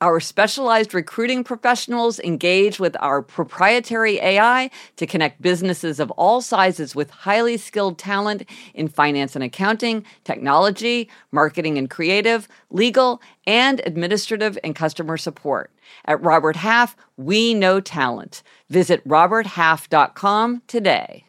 Our specialized recruiting professionals engage with our proprietary AI to connect businesses of all sizes with highly skilled talent in finance and accounting, technology, marketing and creative, legal, and administrative and customer support. At Robert Half, we know talent. Visit roberthalf.com today.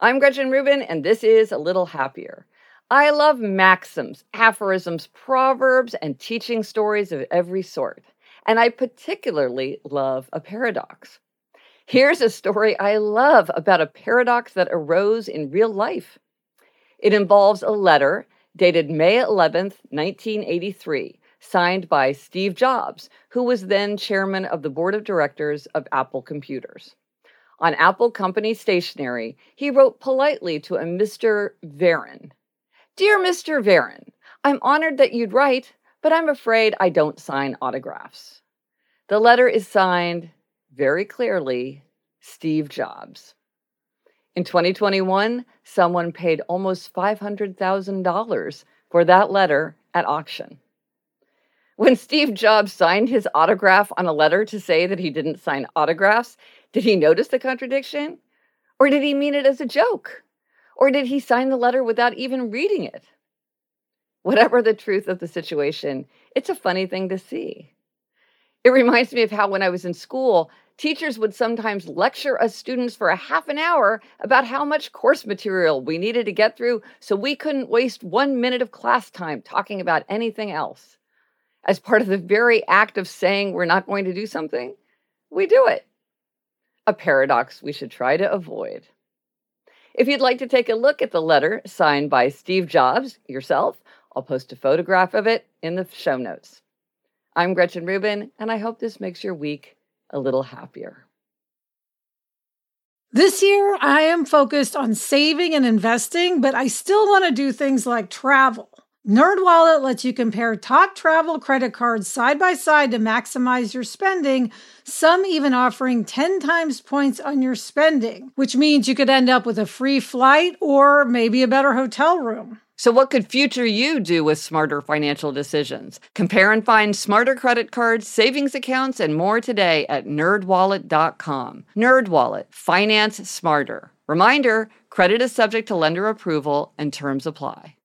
I'm Gretchen Rubin, and this is A Little Happier. I love maxims, aphorisms, proverbs, and teaching stories of every sort. And I particularly love a paradox. Here's a story I love about a paradox that arose in real life. It involves a letter dated May 11th, 1983, signed by Steve Jobs, who was then chairman of the board of directors of Apple Computers. On Apple Company stationery, he wrote politely to a Mr. Varon, Dear Mr. Varon, I'm honored that you'd write, but I'm afraid I don't sign autographs. The letter is signed very clearly Steve Jobs. In 2021, someone paid almost $500,000 for that letter at auction. When Steve Jobs signed his autograph on a letter to say that he didn't sign autographs, did he notice the contradiction? Or did he mean it as a joke? Or did he sign the letter without even reading it? Whatever the truth of the situation, it's a funny thing to see. It reminds me of how, when I was in school, teachers would sometimes lecture us students for a half an hour about how much course material we needed to get through so we couldn't waste one minute of class time talking about anything else. As part of the very act of saying we're not going to do something, we do it. A paradox we should try to avoid. If you'd like to take a look at the letter signed by Steve Jobs yourself, I'll post a photograph of it in the show notes. I'm Gretchen Rubin, and I hope this makes your week a little happier. This year, I am focused on saving and investing, but I still want to do things like travel. NerdWallet lets you compare top travel credit cards side by side to maximize your spending, some even offering 10 times points on your spending, which means you could end up with a free flight or maybe a better hotel room. So, what could future you do with smarter financial decisions? Compare and find smarter credit cards, savings accounts, and more today at nerdwallet.com. Nerdwallet, finance smarter. Reminder credit is subject to lender approval and terms apply.